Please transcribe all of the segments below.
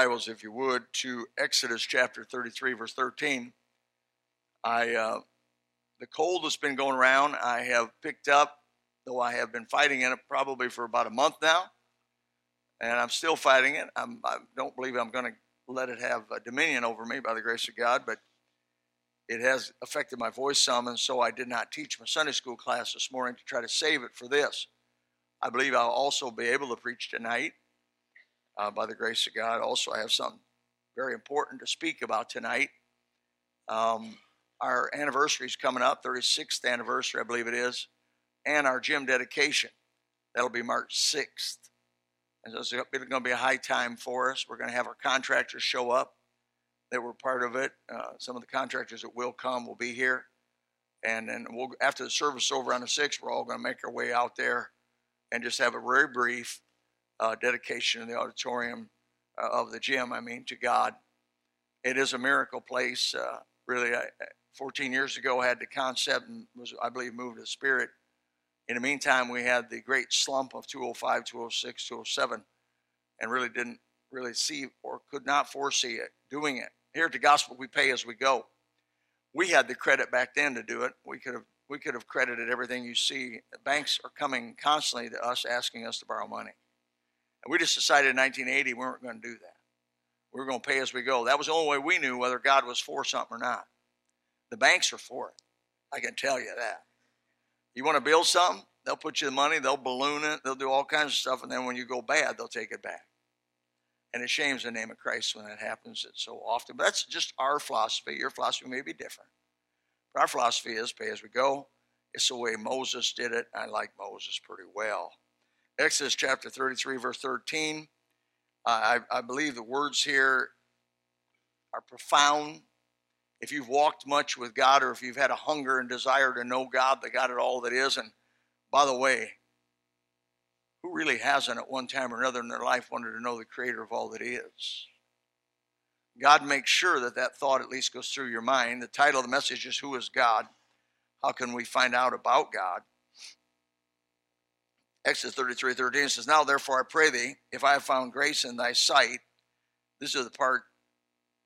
Bibles, if you would, to Exodus chapter 33, verse 13. I, uh, the cold that's been going around, I have picked up, though I have been fighting in it probably for about a month now, and I'm still fighting it. I'm, I don't believe I'm going to let it have uh, dominion over me by the grace of God, but it has affected my voice some, and so I did not teach my Sunday school class this morning to try to save it for this. I believe I'll also be able to preach tonight uh, by the grace of God. Also, I have something very important to speak about tonight. Um, our anniversary is coming up, 36th anniversary, I believe it is, and our gym dedication. That'll be March 6th. And so it's going to be a high time for us. We're going to have our contractors show up that were part of it. Uh, some of the contractors that will come will be here. And then we'll, after the service over on the 6th, we're all going to make our way out there and just have a very brief uh, dedication in the auditorium uh, of the gym, I mean, to God. It is a miracle place. Uh, really, I, 14 years ago, I had the concept and was, I believe, moved to Spirit. In the meantime, we had the great slump of 205, 206, 207, and really didn't really see or could not foresee it doing it. Here at the gospel, we pay as we go. We had the credit back then to do it. We could have we could have credited everything you see. Banks are coming constantly to us asking us to borrow money. And we just decided in 1980 we weren't going to do that. We were going to pay as we go. That was the only way we knew whether God was for something or not. The banks are for it. I can tell you that. You want to build something? They'll put you the money, they'll balloon it, they'll do all kinds of stuff, and then when you go bad, they'll take it back. And it shames the name of Christ when that happens so often. But that's just our philosophy. Your philosophy may be different. But our philosophy is pay as we go. It's the way Moses did it. I like Moses pretty well. Exodus chapter 33, verse 13. I, I believe the words here are profound. If you've walked much with God or if you've had a hunger and desire to know God, the God at all that is, and by the way, who really hasn't at one time or another in their life wanted to know the creator of all that is? God makes sure that that thought at least goes through your mind. The title of the message is Who is God? How can we find out about God? Exodus 33 13 says, Now therefore I pray thee, if I have found grace in thy sight, this is the part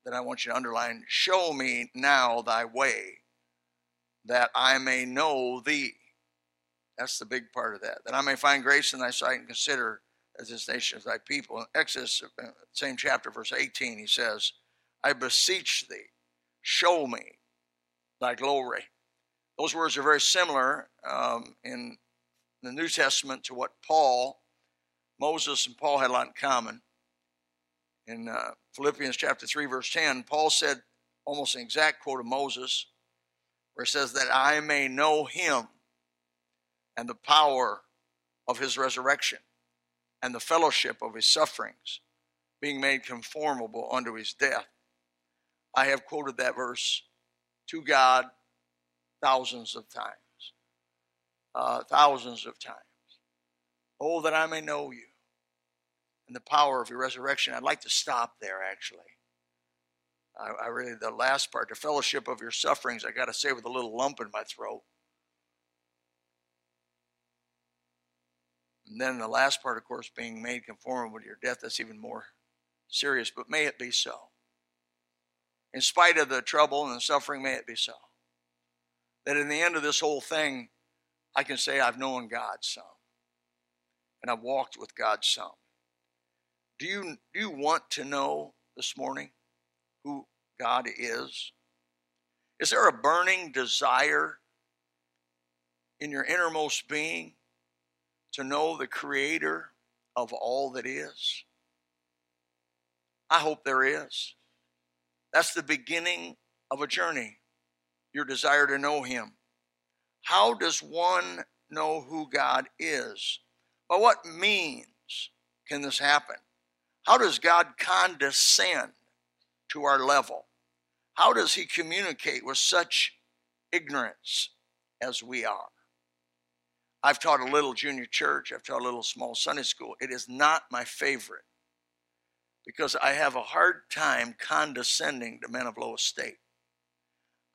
that I want you to underline, show me now thy way, that I may know thee. That's the big part of that. That I may find grace in thy sight and consider as this nation as thy people. In Exodus, uh, same chapter, verse 18, he says, I beseech thee, show me thy glory. Those words are very similar um, in the New Testament to what Paul, Moses, and Paul had a lot in common. In uh, Philippians chapter 3, verse 10, Paul said almost an exact quote of Moses, where it says, That I may know him and the power of his resurrection and the fellowship of his sufferings, being made conformable unto his death. I have quoted that verse to God thousands of times. Uh, thousands of times. Oh, that I may know you and the power of your resurrection. I'd like to stop there, actually. I, I really, the last part, the fellowship of your sufferings, I got to say with a little lump in my throat. And then the last part, of course, being made conformable to your death, that's even more serious, but may it be so. In spite of the trouble and the suffering, may it be so. That in the end of this whole thing, I can say I've known God some. And I've walked with God some. Do you, do you want to know this morning who God is? Is there a burning desire in your innermost being to know the creator of all that is? I hope there is. That's the beginning of a journey. your desire to know Him. How does one know who God is? By what means can this happen? How does God condescend to our level? How does He communicate with such ignorance as we are? I've taught a little junior church, I've taught a little small Sunday school. It is not my favorite because I have a hard time condescending to men of low estate.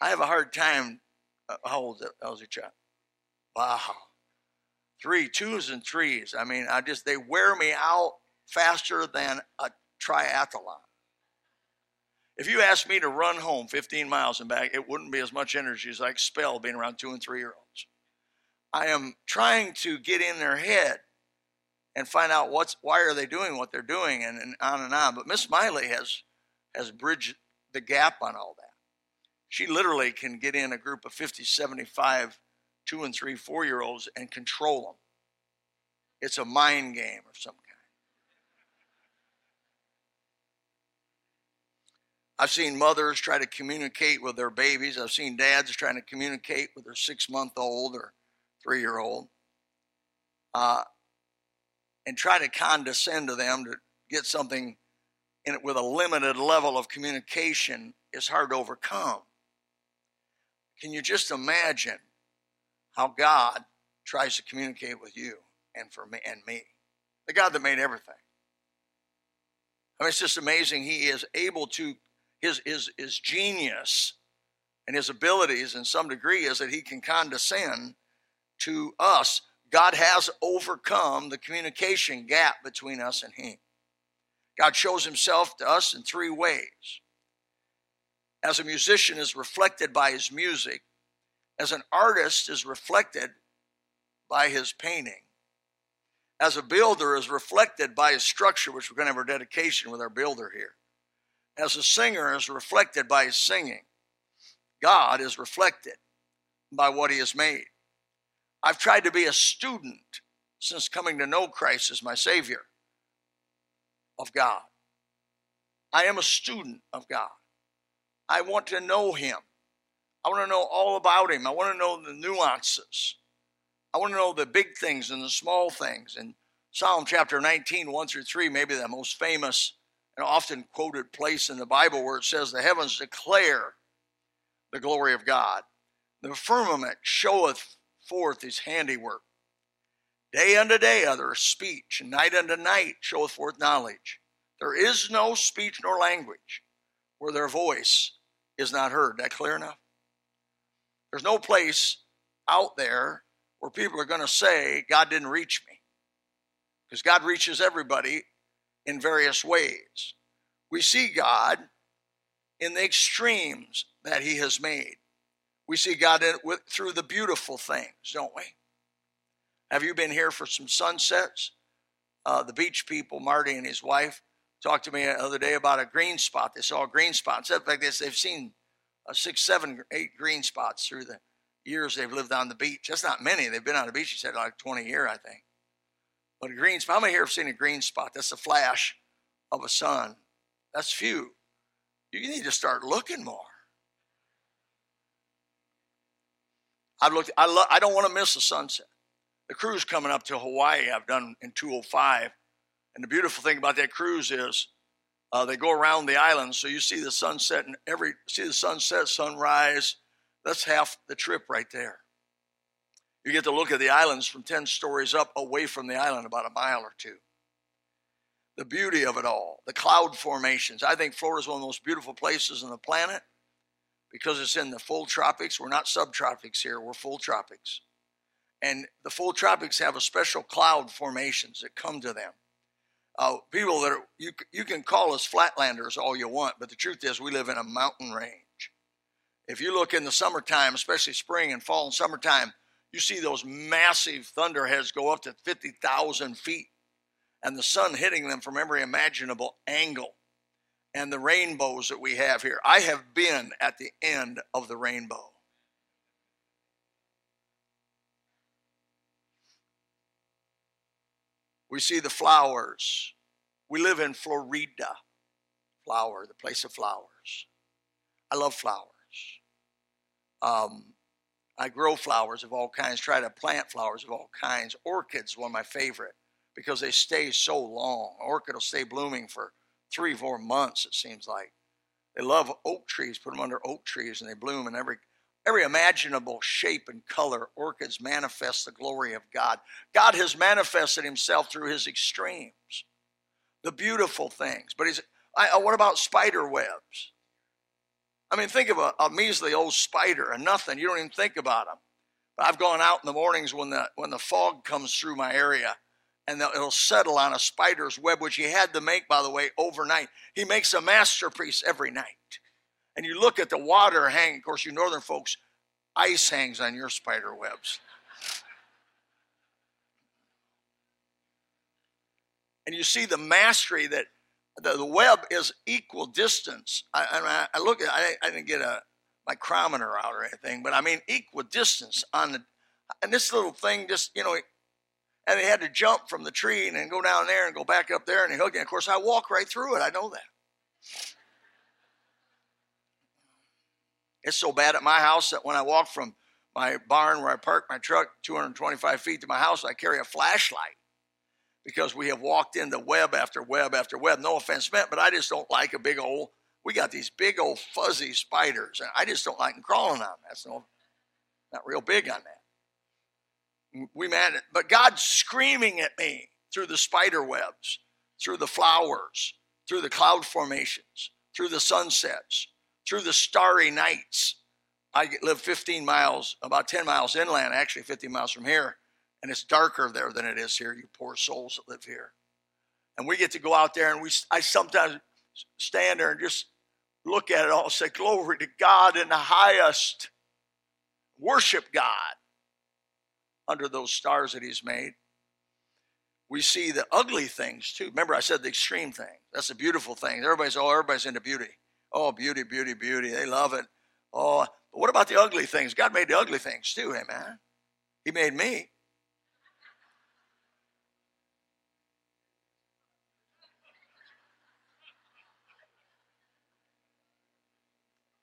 I have a hard time. Uh, how old is? Your child? Wow. Three, twos and threes. I mean, I just, they wear me out faster than a triathlon. If you asked me to run home 15 miles and back, it wouldn't be as much energy as I expel being around two and three year olds. I am trying to get in their head and find out what's why are they doing what they're doing and, and on and on. But Miss Miley has has bridged the gap on all that. She literally can get in a group of 50, 75, two and three, four year olds and control them. It's a mind game of some kind. I've seen mothers try to communicate with their babies. I've seen dads trying to communicate with their six month old or three year old, uh, and try to condescend to them to get something in it with a limited level of communication is hard to overcome. Can you just imagine how God tries to communicate with you and for me and me? The God that made everything. I mean, it's just amazing. He is able to, his, his, his genius and his abilities in some degree is that he can condescend to us, God has overcome the communication gap between us and Him. God shows Himself to us in three ways. As a musician is reflected by his music, as an artist is reflected by his painting, as a builder is reflected by his structure, which we're going to have our dedication with our builder here, as a singer is reflected by his singing. God is reflected by what he has made. I've tried to be a student since coming to know Christ as my Savior of God. I am a student of God. I want to know Him. I want to know all about Him. I want to know the nuances. I want to know the big things and the small things. And Psalm chapter 19, 1 through 3, maybe the most famous and often quoted place in the Bible where it says, The heavens declare the glory of God. The firmament showeth forth his handiwork. Day unto day other speech, and night unto night showeth forth knowledge. There is no speech nor language where their voice is not heard. That clear enough? There's no place out there where people are going to say, God didn't reach me. Because God reaches everybody in various ways. We see God in the extremes that He has made. We see God in, with, through the beautiful things, don't we? Have you been here for some sunsets? Uh, the beach people, Marty and his wife, talked to me the other day about a green spot. They saw a green spot. Stuff like this. they've seen uh, six, seven, eight green spots through the years they've lived on the beach. That's not many. They've been on the beach, he said, like 20 years, I think. But a green spot, how many here have seen a green spot? That's a flash of a sun. That's few. You need to start looking more. I've looked. I lo- I don't want to miss the sunset. The cruise coming up to Hawaii, I've done in 205, and the beautiful thing about that cruise is uh, they go around the island, so you see the sunset and every see the sunset, sunrise. That's half the trip right there. You get to look at the islands from 10 stories up away from the island, about a mile or two. The beauty of it all, the cloud formations. I think Florida is one of the most beautiful places on the planet because it's in the full tropics. We're not subtropics here, we're full tropics. And the full tropics have a special cloud formations that come to them. Uh, people that are, you, you can call us flatlanders all you want, but the truth is we live in a mountain range. If you look in the summertime, especially spring and fall and summertime, you see those massive thunderheads go up to 50,000 feet and the sun hitting them from every imaginable angle and the rainbows that we have here. I have been at the end of the rainbow. We see the flowers. We live in Florida, flower, the place of flowers. I love flowers. Um, I grow flowers of all kinds, try to plant flowers of all kinds. Orchids, one of my favorite, because they stay so long. Orchid will stay blooming for three, four months, it seems like. They love oak trees, put them under oak trees, and they bloom in every every imaginable shape and color. Orchids manifest the glory of God. God has manifested himself through his extremes, the beautiful things. But he's, I, what about spider webs? I mean, think of a, a measly old spider, a nothing. You don't even think about them. But I've gone out in the mornings when the when the fog comes through my area, and it'll settle on a spider's web, which he had to make, by the way, overnight. He makes a masterpiece every night. And you look at the water hang. Of course, you northern folks, ice hangs on your spider webs. And you see the mastery that the, the web is equal distance. I, I, I look at I, I didn't get a micrometer out or anything, but I mean equal distance on the and this little thing just you know and he had to jump from the tree and then go down there and go back up there and he hooked it. Of course, I walk right through it. I know that. It's so bad at my house that when I walk from my barn where I park my truck 225 feet to my house, I carry a flashlight because we have walked into web after web after web. No offense meant, but I just don't like a big old. We got these big old fuzzy spiders, and I just don't like them crawling on. Them. That's no, not real big on that. We man, but God's screaming at me through the spider webs, through the flowers, through the cloud formations, through the sunsets, through the starry nights. I live 15 miles, about 10 miles inland, actually 15 miles from here and it's darker there than it is here, you poor souls that live here. And we get to go out there and we I sometimes stand there and just look at it all and say, Glory to God in the highest. Worship God under those stars that He's made. We see the ugly things too. Remember, I said the extreme thing. That's a beautiful thing. Everybody's oh, everybody's into beauty. Oh, beauty, beauty, beauty. They love it. Oh, but what about the ugly things? God made the ugly things too, amen. He made me.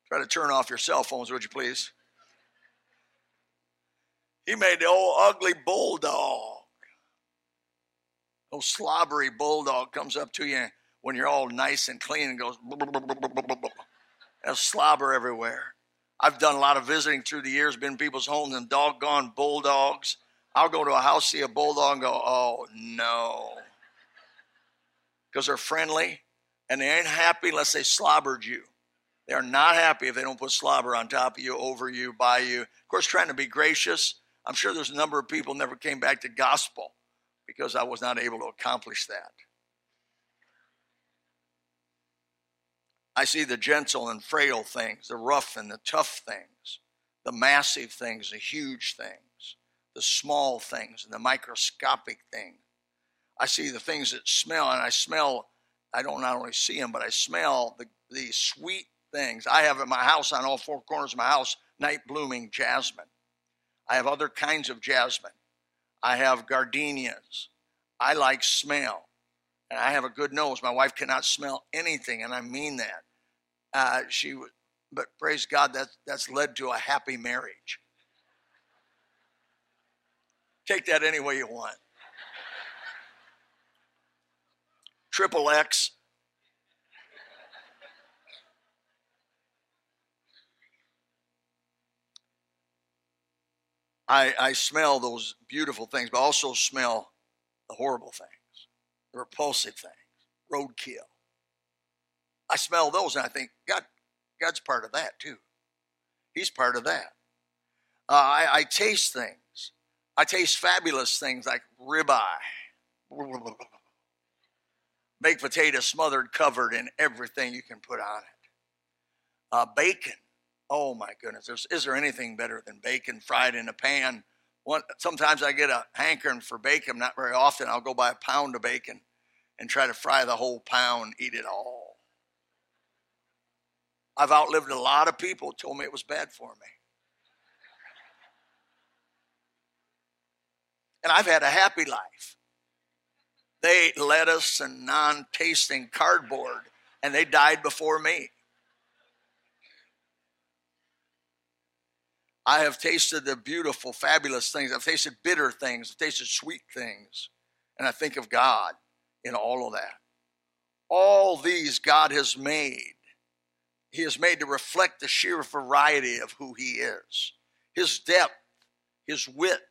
Try to turn off your cell phones, would you please? He made the old ugly bulldog. Old slobbery bulldog comes up to you when you're all nice and clean and goes, there's slobber everywhere. I've done a lot of visiting through the years, been in people's homes and doggone bulldogs. I'll go to a house, see a bulldog, and go, oh no. Because they're friendly and they ain't happy unless they slobbered you. They are not happy if they don't put slobber on top of you, over you, by you. Of course, trying to be gracious. I'm sure there's a number of people never came back to gospel because I was not able to accomplish that. I see the gentle and frail things, the rough and the tough things, the massive things, the huge things, the small things, and the microscopic things. I see the things that smell, and I smell, I don't not only see them, but I smell the, the sweet things. I have in my house, on all four corners of my house, night blooming jasmine. I have other kinds of jasmine. I have gardenias. I like smell. And I have a good nose. My wife cannot smell anything, and I mean that. Uh, she, but praise God, that, that's led to a happy marriage. Take that any way you want. Triple X, I, I smell those beautiful things, but also smell the horrible things, the repulsive things, roadkill. I smell those and I think, God, God's part of that too. He's part of that. Uh, I, I taste things. I taste fabulous things like ribeye, baked potato smothered, covered in everything you can put on it. Uh, bacon, Oh my goodness, There's, is there anything better than bacon fried in a pan? One, sometimes I get a hankering for bacon, not very often. I'll go buy a pound of bacon and try to fry the whole pound, eat it all. I've outlived a lot of people told me it was bad for me. And I've had a happy life. They ate lettuce and non tasting cardboard, and they died before me. I have tasted the beautiful, fabulous things. I've tasted bitter things. I've tasted sweet things. And I think of God in all of that. All these God has made. He is made to reflect the sheer variety of who He is His depth, His width,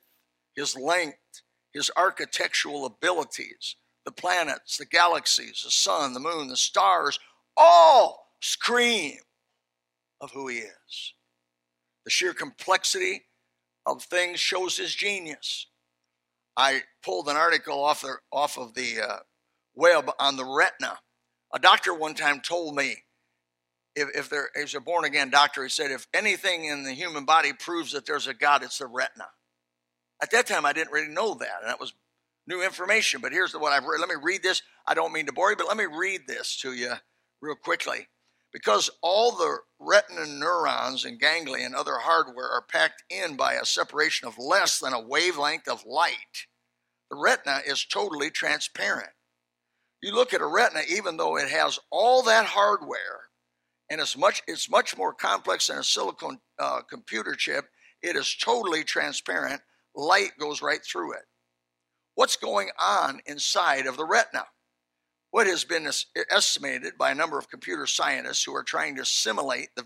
His length, His architectural abilities, the planets, the galaxies, the sun, the moon, the stars, all scream of who He is. The sheer complexity of things shows His genius. I pulled an article off, the, off of the uh, web on the retina. A doctor one time told me if, if there is a born again doctor, he said, if anything in the human body proves that there's a God, it's the retina. At that time, I didn't really know that, and that was new information. But here's what I've read. Let me read this. I don't mean to bore you, but let me read this to you real quickly. Because all the retina neurons and ganglia and other hardware are packed in by a separation of less than a wavelength of light, the retina is totally transparent. You look at a retina, even though it has all that hardware, and it's much it's much more complex than a silicon uh, computer chip. It is totally transparent. Light goes right through it. What's going on inside of the retina? what has been estimated by a number of computer scientists who are trying to simulate the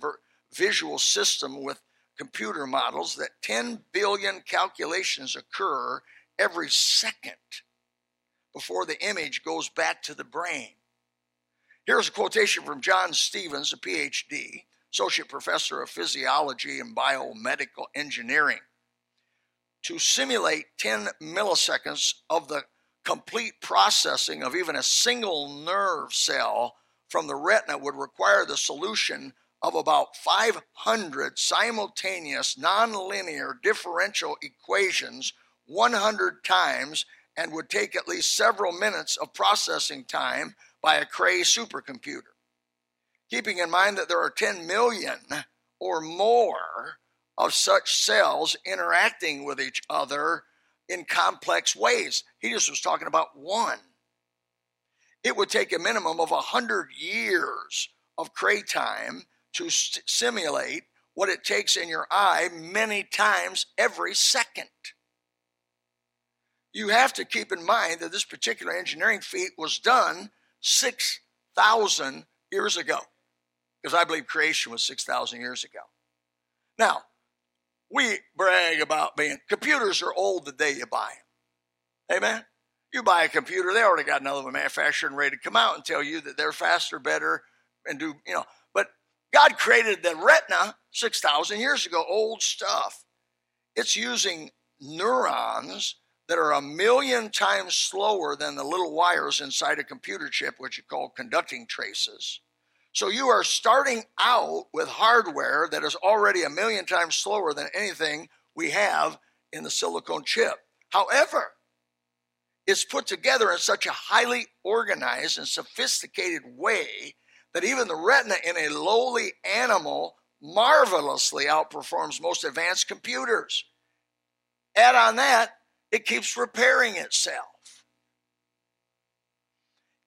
visual system with computer models that 10 billion calculations occur every second before the image goes back to the brain. Here's a quotation from John Stevens, a PhD, associate professor of physiology and biomedical engineering. To simulate 10 milliseconds of the complete processing of even a single nerve cell from the retina would require the solution of about 500 simultaneous nonlinear differential equations 100 times and would take at least several minutes of processing time by a Cray supercomputer. Keeping in mind that there are 10 million or more of such cells interacting with each other in complex ways. He just was talking about one. It would take a minimum of 100 years of Cray time to st- simulate what it takes in your eye many times every second. You have to keep in mind that this particular engineering feat was done 6,000 years ago, because I believe creation was 6,000 years ago. Now, we brag about being computers are old the day you buy them. Amen. You buy a computer, they already got another one manufactured and ready to come out and tell you that they're faster, better, and do you know. But God created the retina six thousand years ago, old stuff. It's using neurons that are a million times slower than the little wires inside a computer chip, which you call conducting traces. So you are starting out with hardware that is already a million times slower than anything we have in the silicon chip. However, it's put together in such a highly organized and sophisticated way that even the retina in a lowly animal marvelously outperforms most advanced computers. Add on that, it keeps repairing itself.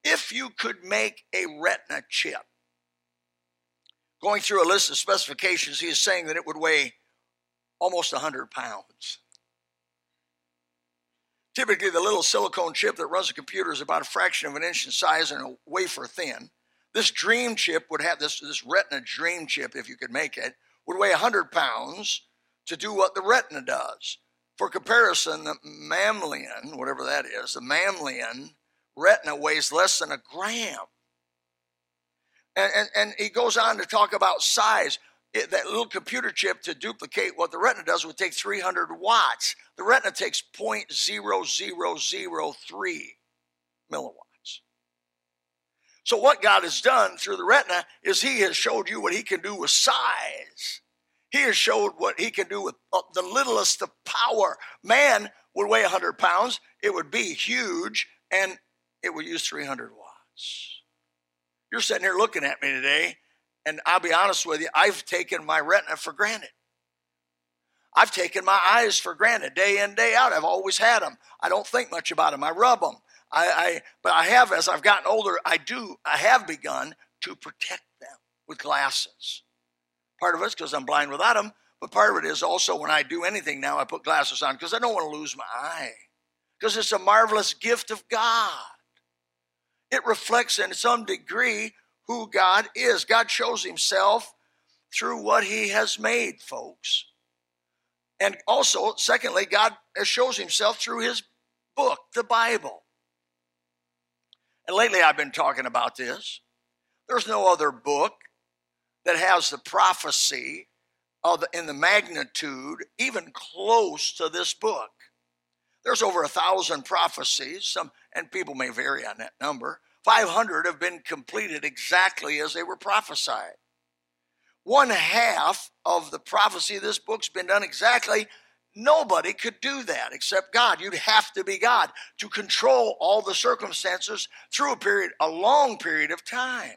If you could make a retina chip going through a list of specifications, he is saying that it would weigh almost 100 pounds. Typically, the little silicone chip that runs a computer is about a fraction of an inch in size and a wafer thin. This dream chip would have this, this retina dream chip, if you could make it, would weigh 100 pounds to do what the retina does. For comparison, the mammalian, whatever that is, the mammalian retina weighs less than a gram. And, and, and he goes on to talk about size. It, that little computer chip to duplicate what the retina does would take 300 watts. The retina takes 0.0003 milliwatts. So, what God has done through the retina is He has showed you what He can do with size. He has showed what He can do with uh, the littlest of power. Man would weigh 100 pounds, it would be huge, and it would use 300 watts. You're sitting here looking at me today, and I'll be honest with you, I've taken my retina for granted. I've taken my eyes for granted day in, day out. I've always had them. I don't think much about them. I rub them. I, I, but I have, as I've gotten older, I do, I have begun to protect them with glasses. Part of it's because I'm blind without them, But part of it is also when I do anything now, I put glasses on because I don't want to lose my eye. Because it's a marvelous gift of God. It reflects in some degree who God is. God shows himself through what he has made, folks. And also, secondly, God shows himself through his book, the Bible. And lately I've been talking about this. There's no other book that has the prophecy of in the magnitude even close to this book. There's over a thousand prophecies, some and people may vary on that number. 500 have been completed exactly as they were prophesied. One half of the prophecy of this book's been done exactly. Nobody could do that except God. You'd have to be God to control all the circumstances through a period, a long period of time.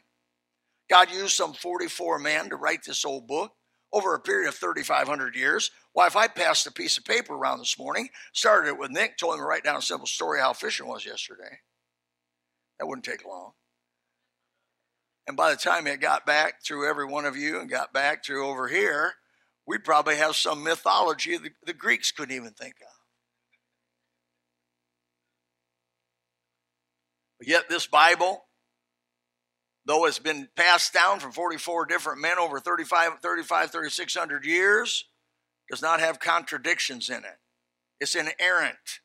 God used some 44 men to write this old book over a period of 3,500 years. Why, if I passed a piece of paper around this morning, started it with Nick, told him to write down a simple story how fishing was yesterday, that wouldn't take long. And by the time it got back through every one of you and got back through over here, we'd probably have some mythology the, the Greeks couldn't even think of. But yet, this Bible, though it's been passed down from 44 different men over 35, 35 3600 years, does not have contradictions in it. It's inerrant.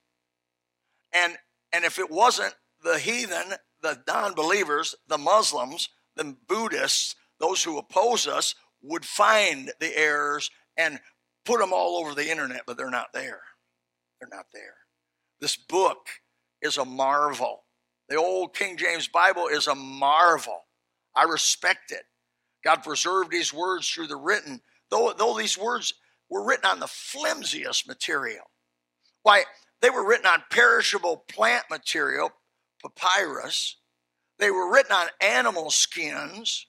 And, and if it wasn't, the heathen, the non believers, the Muslims, the Buddhists, those who oppose us, would find the errors and put them all over the internet, but they're not there. They're not there. This book is a marvel. The old King James Bible is a marvel. I respect it. God preserved these words through the written, though, though these words were written on the flimsiest material. Why, they were written on perishable plant material, papyrus. They were written on animal skins,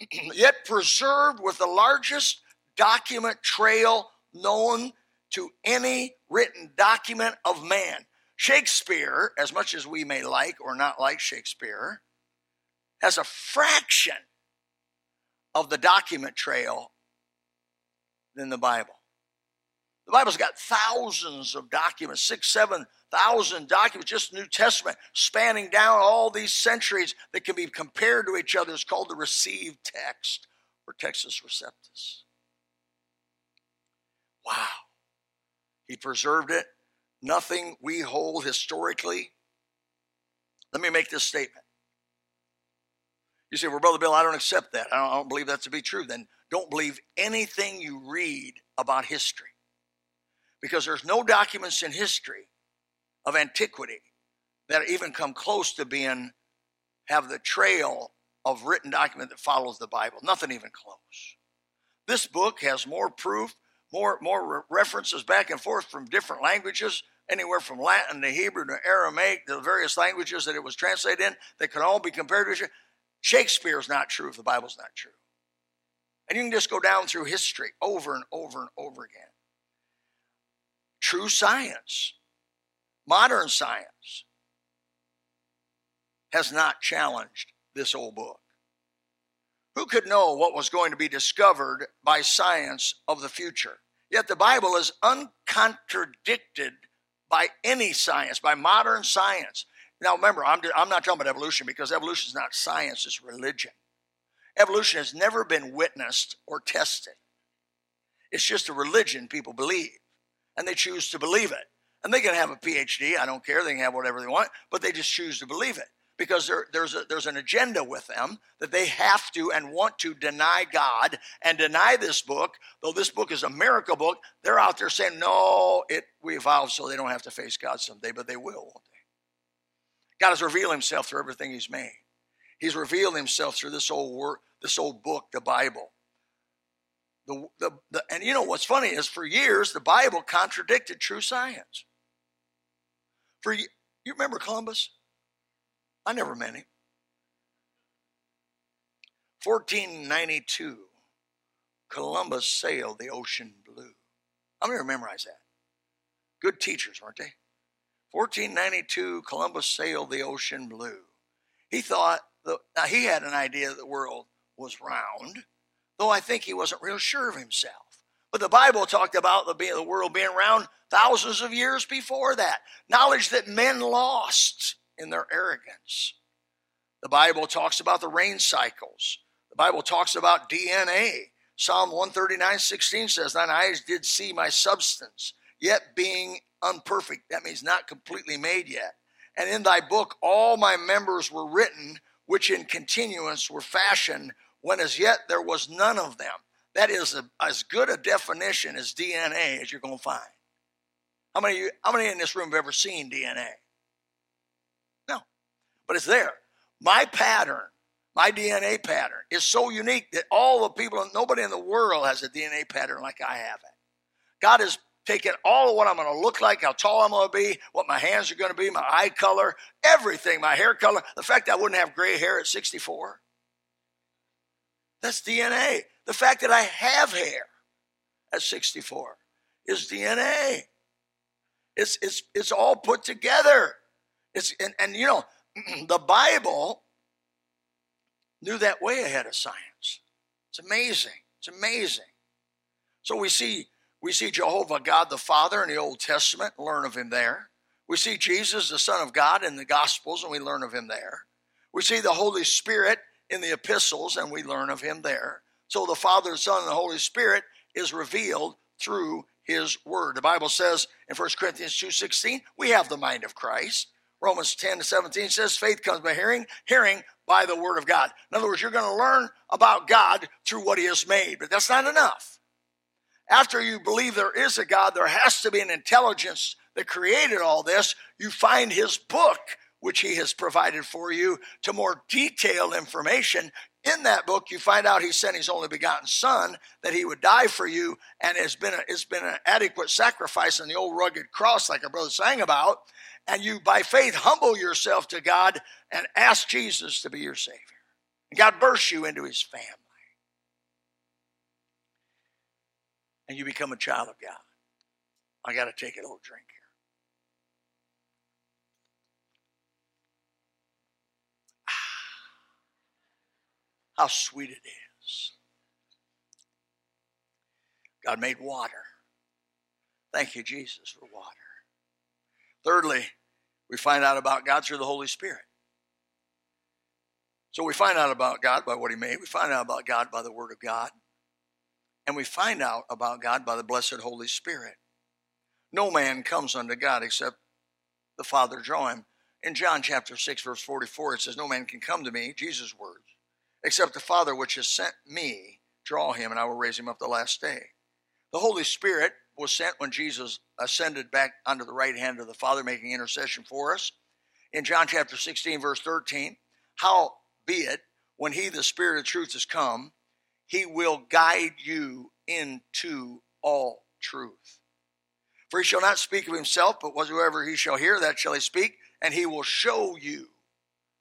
yet preserved with the largest document trail known to any written document of man. Shakespeare, as much as we may like or not like Shakespeare, has a fraction of the document trail than the Bible. The Bible's got thousands of documents, six, seven thousand documents, just New Testament, spanning down all these centuries that can be compared to each other. It's called the received text or Textus Receptus. Wow. He preserved it. Nothing we hold historically. Let me make this statement. You say, well, Brother Bill, I don't accept that. I don't, I don't believe that to be true. Then don't believe anything you read about history. Because there's no documents in history of antiquity that even come close to being, have the trail of written document that follows the Bible. Nothing even close. This book has more proof, more, more references back and forth from different languages, anywhere from Latin to Hebrew to Aramaic, the various languages that it was translated in, that can all be compared to each other. Shakespeare is not true if the Bible's not true. And you can just go down through history over and over and over again. True science, modern science, has not challenged this old book. Who could know what was going to be discovered by science of the future? Yet the Bible is uncontradicted by any science, by modern science. Now, remember, I'm, I'm not talking about evolution because evolution is not science, it's religion. Evolution has never been witnessed or tested. It's just a religion people believe, and they choose to believe it. And they can have a PhD, I don't care, they can have whatever they want, but they just choose to believe it because there, there's, a, there's an agenda with them that they have to and want to deny God and deny this book. Though this book is a miracle book, they're out there saying, no, it, we evolved so they don't have to face God someday, but they will? God has revealed himself through everything he's made. He's revealed himself through this old work, this old book, the Bible. The, the, the, and you know what's funny is for years the Bible contradicted true science. For you remember Columbus? I never met him. 1492, Columbus sailed the ocean blue. I'm going to memorize that. Good teachers, weren't they? 1492, Columbus sailed the ocean blue. He thought, the, now he had an idea that the world was round, though I think he wasn't real sure of himself. But the Bible talked about the, the world being around thousands of years before that. Knowledge that men lost in their arrogance. The Bible talks about the rain cycles. The Bible talks about DNA. Psalm 139 16 says, Thine eyes did see my substance, yet being unperfect. That means not completely made yet. And in thy book all my members were written, which in continuance were fashioned, when as yet there was none of them. That is a, as good a definition as DNA as you're going to find. How many, you, how many in this room have ever seen DNA? No, but it's there. My pattern, my DNA pattern, is so unique that all the people, nobody in the world has a DNA pattern like I have it. God has taken all of what I'm going to look like, how tall I'm going to be, what my hands are going to be, my eye color, everything, my hair color, the fact that I wouldn't have gray hair at 64. That's DNA. The fact that I have hair at 64 is DNA. It's, it's, it's all put together. It's, and, and you know, the Bible knew that way ahead of science. It's amazing. It's amazing. So we see we see Jehovah God the Father in the Old Testament, learn of him there. We see Jesus, the Son of God, in the Gospels, and we learn of him there. We see the Holy Spirit in the epistles, and we learn of him there. So the Father, the Son, and the Holy Spirit is revealed through his word. The Bible says in 1 Corinthians 2.16, we have the mind of Christ. Romans 10 to 17 says faith comes by hearing, hearing by the word of God. In other words, you're going to learn about God through what he has made, but that's not enough. After you believe there is a God, there has to be an intelligence that created all this. You find his book, which he has provided for you, to more detailed information. In that book, you find out he sent his only begotten son that he would die for you, and it's been a, it's been an adequate sacrifice on the old rugged cross, like our brother sang about and you by faith humble yourself to God and ask Jesus to be your Savior. And God bursts you into His family. And you become a child of God. I got to take a little drink here. Ah, How sweet it is. God made water. Thank you, Jesus, for water. Thirdly, we find out about God through the Holy Spirit. So we find out about God by what He made. We find out about God by the Word of God. And we find out about God by the blessed Holy Spirit. No man comes unto God except the Father draw him. In John chapter 6, verse 44, it says, No man can come to me, Jesus' words, except the Father which has sent me draw him, and I will raise him up the last day. The Holy Spirit was sent when Jesus ascended back unto the right hand of the Father, making intercession for us. In John chapter 16, verse 13, how be it when he, the Spirit of truth, has come, he will guide you into all truth. For he shall not speak of himself, but whatsoever he shall hear, that shall he speak, and he will show you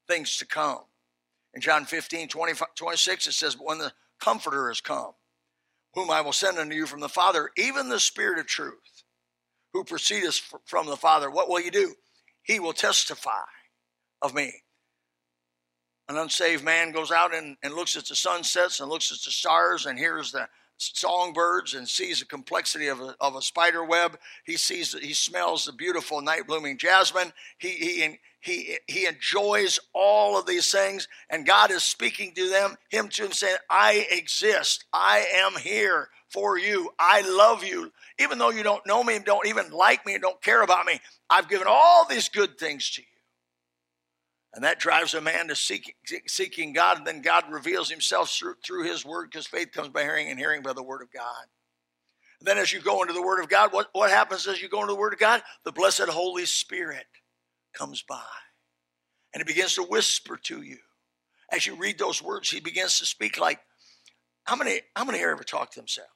things to come. In John 15, 20, 26, it says, But when the Comforter has come, whom I will send unto you from the Father, even the Spirit of truth, who proceedeth from the Father, what will he do? He will testify of me. An unsaved man goes out and, and looks at the sunsets and looks at the stars and hears the songbirds and sees the complexity of a, of a spider web. He sees, he smells the beautiful night blooming jasmine. He, he, he, he enjoys all of these things, and God is speaking to them, him to him saying, I exist. I am here for you. I love you. Even though you don't know me and don't even like me and don't care about me, I've given all these good things to you. And that drives a man to seek, seeking God, and then God reveals himself through, through his word because faith comes by hearing and hearing by the word of God. And then as you go into the word of God, what, what happens as you go into the word of God? The blessed Holy Spirit comes by and he begins to whisper to you. As you read those words, he begins to speak like, how many, how many here ever talk to themselves?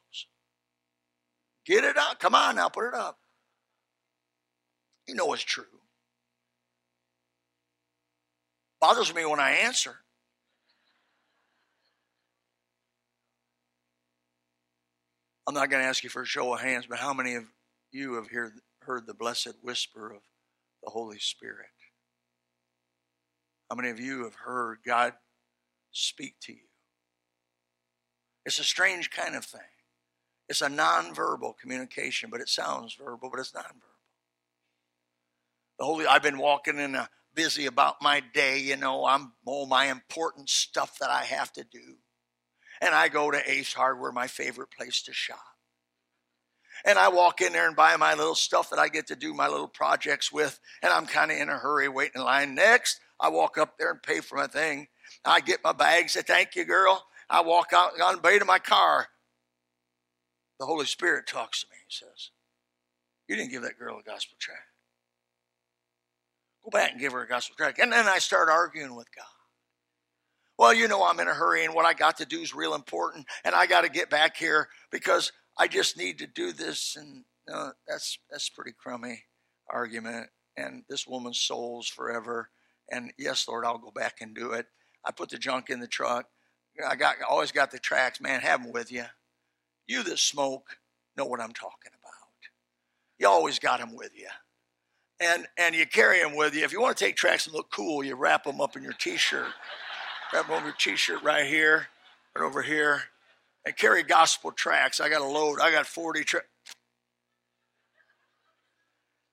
Get it up. Come on now, put it up. You know it's true. Bothers me when I answer. I'm not going to ask you for a show of hands, but how many of you have heard, heard the blessed whisper of the Holy Spirit? How many of you have heard God speak to you? It's a strange kind of thing. It's a nonverbal communication, but it sounds verbal, but it's nonverbal. The Holy, I've been walking in a busy about my day, you know, I'm all my important stuff that I have to do. And I go to Ace Hardware, my favorite place to shop. And I walk in there and buy my little stuff that I get to do my little projects with, and I'm kind of in a hurry waiting in line. Next, I walk up there and pay for my thing. I get my bag, say, Thank you, girl. I walk out on the bay to my car. The Holy Spirit talks to me. He says, You didn't give that girl a gospel tract. Go back and give her a gospel tract. And then I start arguing with God. Well, you know, I'm in a hurry and what I got to do is real important. And I got to get back here because I just need to do this. And uh, that's, that's pretty crummy argument. And this woman's soul's forever. And yes, Lord, I'll go back and do it. I put the junk in the truck. I got always got the tracks, man. Have them with you. You that smoke know what I'm talking about. You always got them with you, and and you carry them with you. If you want to take tracks and look cool, you wrap them up in your T-shirt. wrap them over your T-shirt right here, right over here, and carry gospel tracks. I got a load. I got 40 tracks.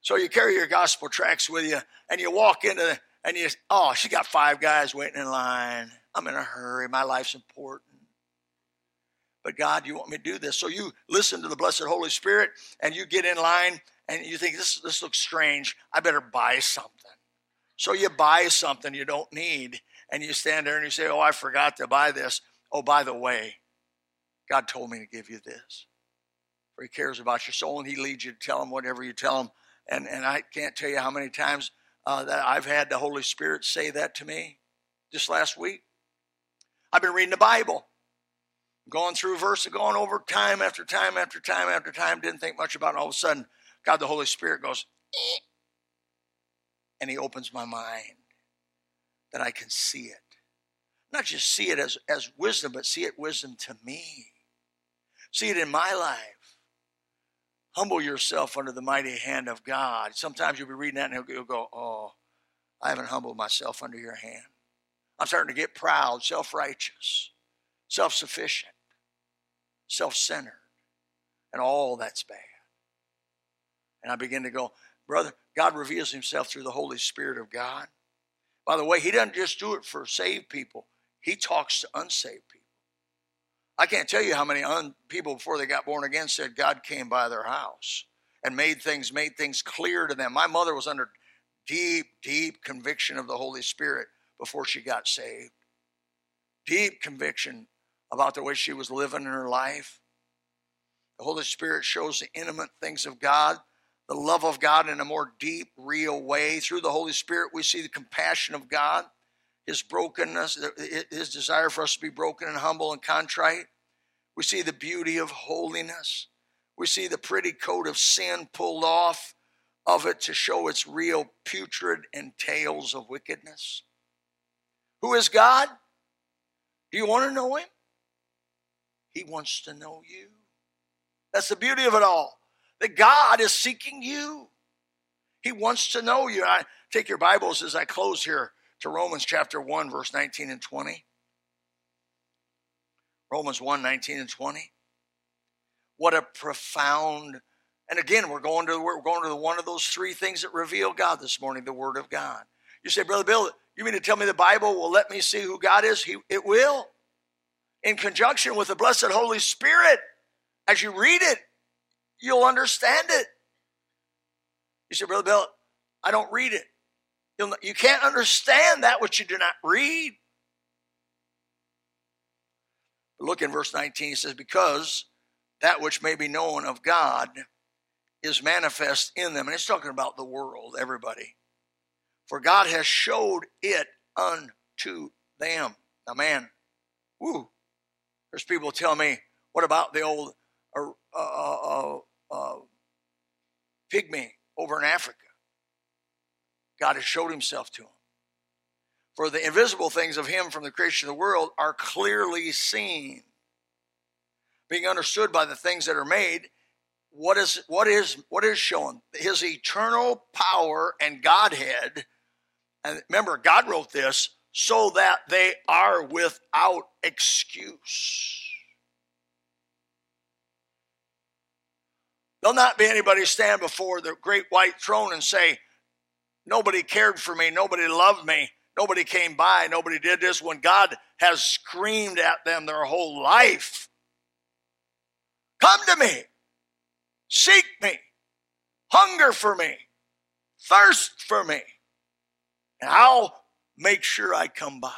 So you carry your gospel tracks with you, and you walk into the, and you, oh, she got five guys waiting in line. I'm in a hurry. My life's important. But God, you want me to do this. So you listen to the blessed Holy Spirit and you get in line and you think, this, this looks strange. I better buy something. So you buy something you don't need and you stand there and you say, oh, I forgot to buy this. Oh, by the way, God told me to give you this. For he cares about your soul and he leads you to tell him whatever you tell him. And, and I can't tell you how many times uh, that I've had the Holy Spirit say that to me just last week. I've been reading the Bible, going through verse, going over time after time after time after time, didn't think much about it. All of a sudden, God, the Holy Spirit goes, eh, and He opens my mind that I can see it. Not just see it as, as wisdom, but see it wisdom to me. See it in my life humble yourself under the mighty hand of God. Sometimes you'll be reading that and you'll go, Oh, I haven't humbled myself under your hand. I'm starting to get proud, self righteous, self sufficient, self centered, and all that's bad. And I begin to go, Brother, God reveals himself through the Holy Spirit of God. By the way, he doesn't just do it for saved people, he talks to unsaved people. I can't tell you how many un- people before they got born again said God came by their house and made things made things clear to them. My mother was under deep, deep conviction of the Holy Spirit before she got saved. Deep conviction about the way she was living in her life. The Holy Spirit shows the intimate things of God, the love of God in a more deep, real way. Through the Holy Spirit, we see the compassion of God his brokenness, his desire for us to be broken and humble and contrite. We see the beauty of holiness. We see the pretty coat of sin pulled off of it to show its real putrid entails of wickedness. Who is God? Do you want to know him? He wants to know you. That's the beauty of it all. That God is seeking you. He wants to know you. I take your Bibles as I close here to Romans chapter 1, verse 19 and 20. Romans 1, 19 and 20. What a profound, and again, we're going to we're going to the, one of those three things that reveal God this morning, the Word of God. You say, Brother Bill, you mean to tell me the Bible will let me see who God is? He, it will. In conjunction with the blessed Holy Spirit, as you read it, you'll understand it. You say, Brother Bill, I don't read it. You'll, you can't understand that which you do not read. Look in verse 19, he says, Because that which may be known of God is manifest in them. And it's talking about the world, everybody. For God has showed it unto them. Now, man, woo, there's people tell me, what about the old uh, uh, uh, uh pygmy over in Africa? God has showed himself to him. For the invisible things of him from the creation of the world are clearly seen, being understood by the things that are made. What is what is what is shown? His eternal power and Godhead. And remember, God wrote this so that they are without excuse. There'll not be anybody stand before the great white throne and say, Nobody cared for me, nobody loved me, nobody came by, nobody did this, when God has screamed at them their whole life. Come to me, seek me, hunger for me, thirst for me, and I'll make sure I come by.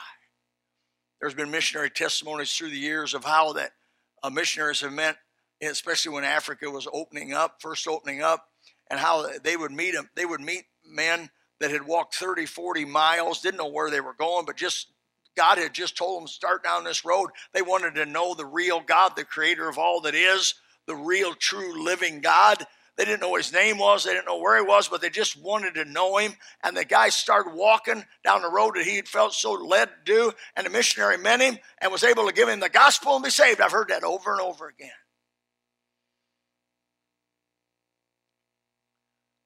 There's been missionary testimonies through the years of how that uh, missionaries have met, especially when Africa was opening up, first opening up, and how they would meet them. They would meet men that had walked 30, 40 miles, didn't know where they were going, but just God had just told them start down this road. They wanted to know the real God, the creator of all that is, the real, true, living God. They didn't know his name was, they didn't know where he was, but they just wanted to know him. And the guy started walking down the road that he had felt so led to do. And the missionary met him and was able to give him the gospel and be saved. I've heard that over and over again.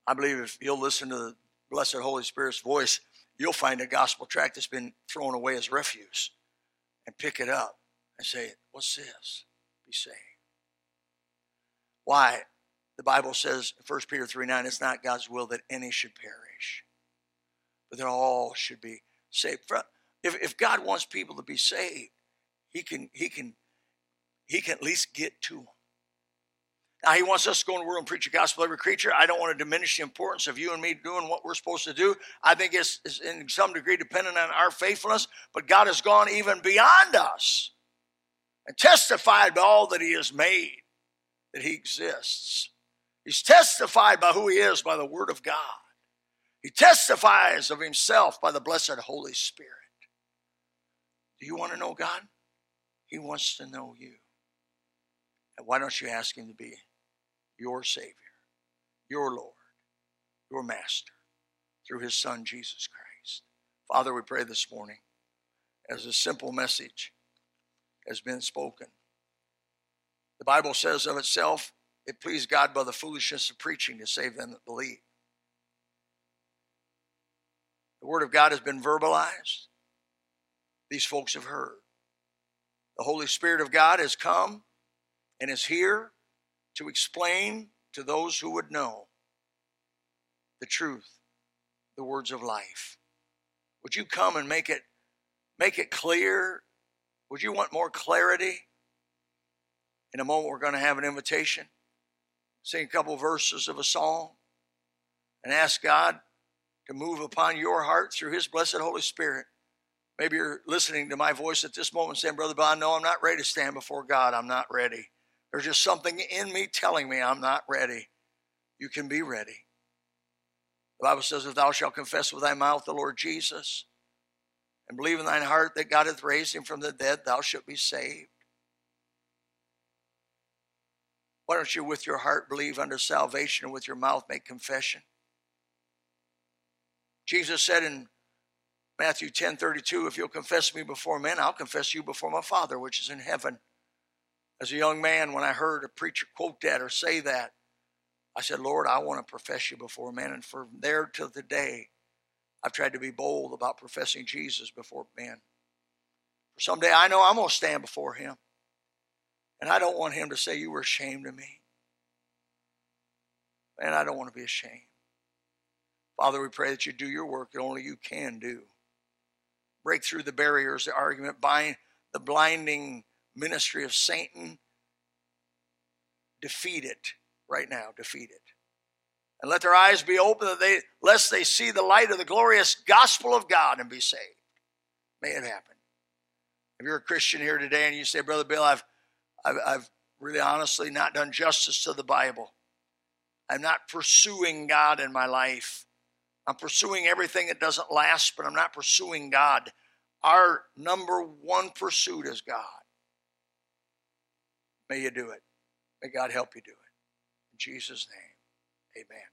I believe if you'll listen to the blessed Holy Spirit's voice, you'll find a gospel tract that's been thrown away as refuse and pick it up and say, What's this? Be saved. Why? The Bible says, 1 Peter 3 9, it's not God's will that any should perish, but that all should be saved. If, if God wants people to be saved, he can, he can, he can at least get to them. Now, he wants us to go in the world and preach the gospel to every creature. I don't want to diminish the importance of you and me doing what we're supposed to do. I think it's, it's in some degree dependent on our faithfulness, but God has gone even beyond us and testified by all that he has made that he exists. He's testified by who he is by the word of God. He testifies of himself by the blessed Holy Spirit. Do you want to know God? He wants to know you. And why don't you ask him to be your Savior, your Lord, your Master, through His Son, Jesus Christ. Father, we pray this morning as a simple message has been spoken. The Bible says of itself, it pleased God by the foolishness of preaching to save them that believe. The Word of God has been verbalized. These folks have heard. The Holy Spirit of God has come and is here to explain to those who would know the truth, the words of life. Would you come and make it make it clear? Would you want more clarity? In a moment we're going to have an invitation. Sing a couple verses of a song and ask God to move upon your heart through his blessed Holy Spirit. Maybe you're listening to my voice at this moment saying, Brother Bond, no, I'm not ready to stand before God. I'm not ready. There's just something in me telling me I'm not ready. You can be ready. The Bible says, If thou shalt confess with thy mouth the Lord Jesus and believe in thine heart that God hath raised him from the dead, thou shalt be saved. Why don't you, with your heart, believe unto salvation and with your mouth make confession? Jesus said in Matthew 10 32, If you'll confess me before men, I'll confess you before my Father which is in heaven. As a young man, when I heard a preacher quote that or say that, I said, Lord, I want to profess you before men. And from there till today, I've tried to be bold about professing Jesus before men. For someday I know I'm going to stand before him. And I don't want him to say, You were ashamed of me. And I don't want to be ashamed. Father, we pray that you do your work that only you can do. Break through the barriers, the argument, bind the blinding ministry of Satan, defeat it right now. Defeat it. And let their eyes be open that they lest they see the light of the glorious gospel of God and be saved. May it happen. If you're a Christian here today and you say, Brother Bill, I've I've, I've really honestly not done justice to the Bible. I'm not pursuing God in my life. I'm pursuing everything that doesn't last, but I'm not pursuing God. Our number one pursuit is God. May you do it. May God help you do it. In Jesus' name, amen.